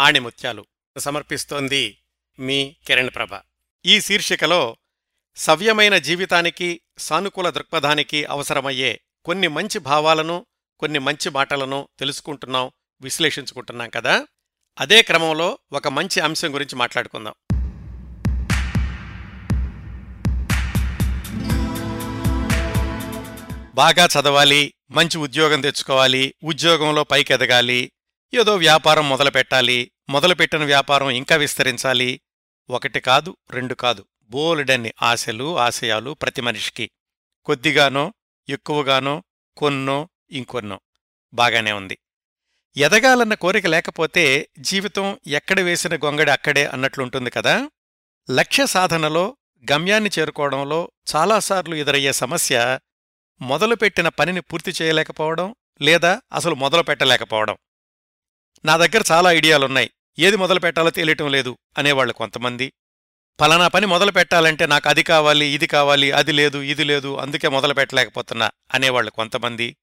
ఆణిముత్యాలు సమర్పిస్తోంది మీ కిరణ్ ప్రభ. ఈ శీర్షికలో సవ్యమైన జీవితానికి సానుకూల దృక్పథానికి అవసరమయ్యే కొన్ని మంచి భావాలను కొన్ని మంచి మాటలను తెలుసుకుంటున్నాం విశ్లేషించుకుంటున్నాం కదా? అదే క్రమంలో ఒక మంచి అంశం గురించి మాట్లాడుకుందాం. బాగా చదవాలి మంచి ఉద్యోగం తెచ్చుకోవాలి ఉద్యోగంలో పైకెదగాలి ఏదో వ్యాపారం మొదలుపెట్టాలి మొదలుపెట్టిన వ్యాపారం ఇంకా విస్తరించాలి. ఒకటి కాదు రెండు కాదు. బోలెడన్ని ఆశలు ఆశయాలు ప్రతి మనిషికి. కొద్దిగానో ఎక్కువగానో కొన్నో ఇంకొన్నో. బాగానే ఉంది. ఎదగాలన్న కోరిక లేకపోతే జీవితం ఎక్కడ వేసిన గొంగడి అక్కడే అన్నట్లుంటుంది కదా? లక్ష్య సాధనలో గమ్యాన్ని చేరుకోవడంలో చాలాసార్లు ఎదురయ్యే సమస్య మొదలుపెట్టిన పనిని పూర్తి చేయలేకపోవడం లేదా అసలు మొదలు పెట్టలేకపోవడం నా దగ్గర చాలా ఐడియాలున్నాయి. ఏది మొదలు పెట్టాలో తెలియటం లేదు అనేవాళ్ళు కొంతమంది. ఫలానా పని మొదలు పెట్టాలంటే నాకు అది కావాలి ఇది కావాలి అది లేదు ఇది లేదు అందుకే మొదలు పెట్టలేకపోతున్నా అనేవాళ్ళు కొంతమంది.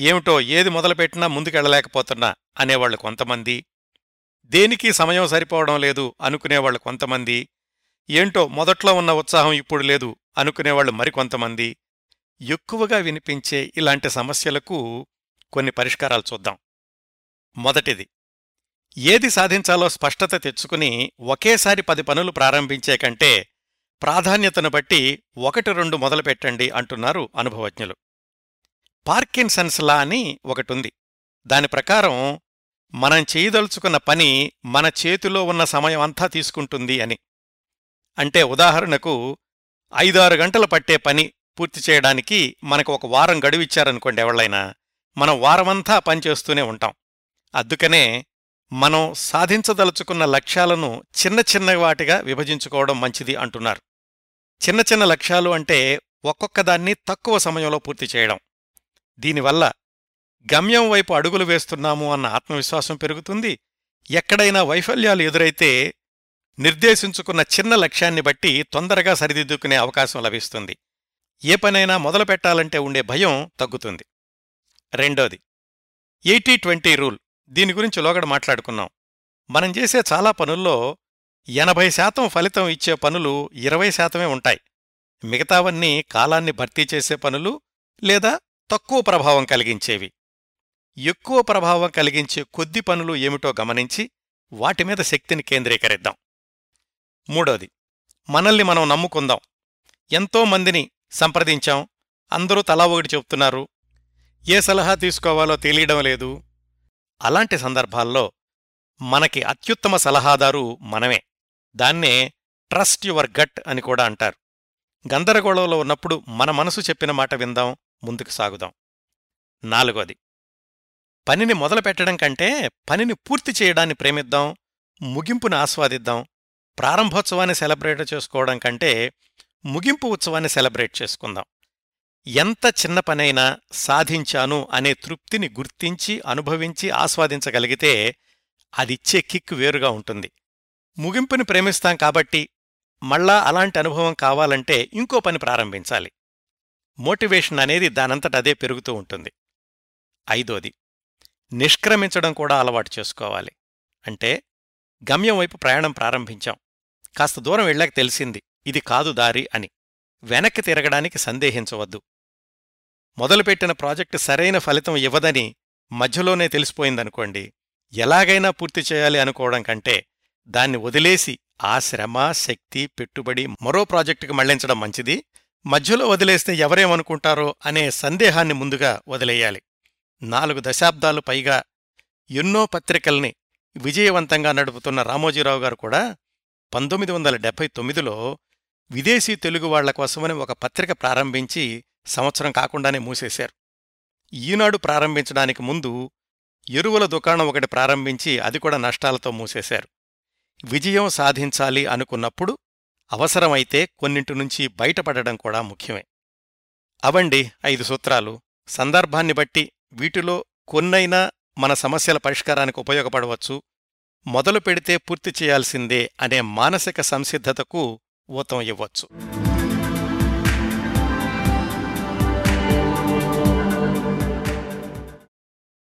ఏమిటో ఏది మొదలుపెట్టినా ముందుకెళ్ళలేకపోతున్నా అనేవాళ్ళు కొంతమంది. దేనికి సమయం సరిపోవడం లేదు అనుకునేవాళ్ళు కొంతమంది. ఏంటో మొదట్లో ఉన్న ఉత్సాహం ఇప్పుడు లేదు అనుకునేవాళ్ళు మరికొంతమంది ఎక్కువగా వినిపించే ఇలాంటి సమస్యలకు కొన్ని పరిష్కారాలు చూద్దాం. మొదటిది. ఏది సాధించాలో స్పష్టత తెచ్చుకుని ఒకేసారి పది పనులు ప్రారంభించే కంటే ప్రాధాన్యతను బట్టి ఒకటి రెండు మొదలుపెట్టండి అంటున్నారు అనుభవజ్ఞులు. పార్కిన్సన్స్ లా అని ఒకటుంది. దాని ప్రకారం మనం చేయదలుచుకున్న పని మన చేతిలో ఉన్న సమయం అంతా తీసుకుంటుంది అని. అంటే ఉదాహరణకు ఐదారు గంటలు పట్టే పని పూర్తి చేయడానికి మనకు ఒక వారం గడువిచ్చారనుకోండి ఎవళ్ళైనా. మనం వారమంతా పనిచేస్తూనే ఉంటాం. అందుకనే మనం సాధించదలుచుకున్న లక్ష్యాలను చిన్న చిన్న వాటిగా విభజించుకోవడం మంచిది అంటున్నారు. చిన్న చిన్న లక్ష్యాలు అంటే ఒక్కొక్కదాన్ని తక్కువ సమయంలో పూర్తి చేయడం. దీనివల్ల గమ్యం వైపు అడుగులు వేస్తున్నాము అన్న ఆత్మవిశ్వాసం పెరుగుతుంది. ఎక్కడైనా వైఫల్యాలు ఎదురైతే నిర్దేశించుకున్న చిన్న లక్ష్యాన్ని బట్టి తొందరగా సరిదిద్దుకునే అవకాశం లభిస్తుంది. ఏ పనైనా మొదలు పెట్టాలంటే ఉండే భయం తగ్గుతుంది. రెండోది ఎయిటీ ట్వంటీ రూల్. దీని గురించి లోగడ మాట్లాడుకున్నాం. మనం చేసే చాలా పనుల్లో ఎనభై శాతం ఫలితం ఇచ్చే పనులు ఇరవై శాతమే ఉంటాయి. మిగతావన్నీ కాలాన్ని భర్తీ చేసే పనులు లేదా తక్కువ ప్రభావం కలిగించేవి. ఎక్కువ ప్రభావం కలిగించే కొద్ది పనులు ఏమిటో గమనించి వాటి మీద శక్తిని కేంద్రీకరిద్దాం. మూడోది మనల్ని మనం నమ్ముకుందాం. ఎంతో మందిని సంప్రదించాం. అందరూ తలా ఒకటి చెప్తున్నారు. ఏ సలహా తీసుకోవాలో తెలియడం లేదు. అలాంటి సందర్భాల్లో మనకి అత్యుత్తమ సలహాదారు మనమే. దాన్నే ట్రస్ట్ యువర్ గట్ అని కూడా అంటారు. గందరగోళంలో ఉన్నప్పుడు మన మనసు చెప్పిన మాట విందాం ముందుకు సాగుదాం. నాలుగోది పనిని మొదలుపెట్టడం కంటే పనిని పూర్తి చేయడాన్ని ప్రేమిద్దాం ముగింపును ఆస్వాదిద్దాం ప్రారంభోత్సవాన్ని సెలబ్రేట్ చేసుకోవడం కంటే ముగింపు ఉత్సవాన్ని సెలబ్రేట్ చేసుకుందాం. ఎంత చిన్న పనైనా సాధించాను అనే తృప్తిని గుర్తించి అనుభవించి ఆస్వాదించగలిగితే అదిచ్చే కిక్ వేరుగా ఉంటుంది. ముగింపుని ప్రేమిస్తాం కాబట్టి మళ్ళా అలాంటి అనుభవం కావాలంటే ఇంకో పని ప్రారంభించాలి. మోటివేషన్ అనేది దానంతట అదే పెరుగుతూ ఉంటుంది. ఐదోది నిష్క్రమించడం కూడా అలవాటు చేసుకోవాలి. అంటే గమ్యం వైపు ప్రయాణం ప్రారంభించాం. కాస్త దూరం వెళ్ళాక తెలిసింది ఇది కాదు దారి అని. వెనక్కి తిరగడానికి సందేహించవద్దు. మొదలుపెట్టిన ప్రాజెక్టు సరైన ఫలితం ఇవ్వదని మధ్యలోనే తెలిసిపోయిందనుకోండి ఎలాగైనా పూర్తి చేయాలి అనుకోవడం కంటే దాన్ని వదిలేసి ఆ శ్రమ శక్తి పెట్టుబడి మరో ప్రాజెక్టుకు మళ్ళించడం మంచిది. మధ్యలో వదిలేస్తే ఎవరేమనుకుంటారో అనే సందేహాన్ని ముందుగా వదిలేయాలి. నాలుగు దశాబ్దాలు పైగా ఎన్నో పత్రికల్ని విజయవంతంగా నడుపుతున్న రామోజీరావు గారు కూడా పంతొమ్మిది వందల డెబ్బై తొమ్మిదిలో విదేశీ తెలుగు వాళ్ళ కోసమని ఒక పత్రిక ప్రారంభించి సంవత్సరం కాకుండానే మూసేశారు. ఈనాడు ప్రారంభించడానికి ముందు ఎరువుల దుకాణం ఒకటి ప్రారంభించి అది కూడా నష్టాలతో మూసేశారు. విజయం సాధించాలి అనుకున్నప్పుడు అవసరమైతే కొన్నింటి నుంచి బయటపడడం కూడా ముఖ్యమే. అవండి ఐదు సూత్రాలు. సందర్భాన్ని బట్టి వీటిలో కొన్నైనా మన సమస్యల పరిష్కారానికి ఉపయోగపడవచ్చు. మొదలు పెడితే పూర్తి చేయాల్సిందే అనే మానసిక సంసిద్ధతకు ఊతం ఇవ్వచ్చు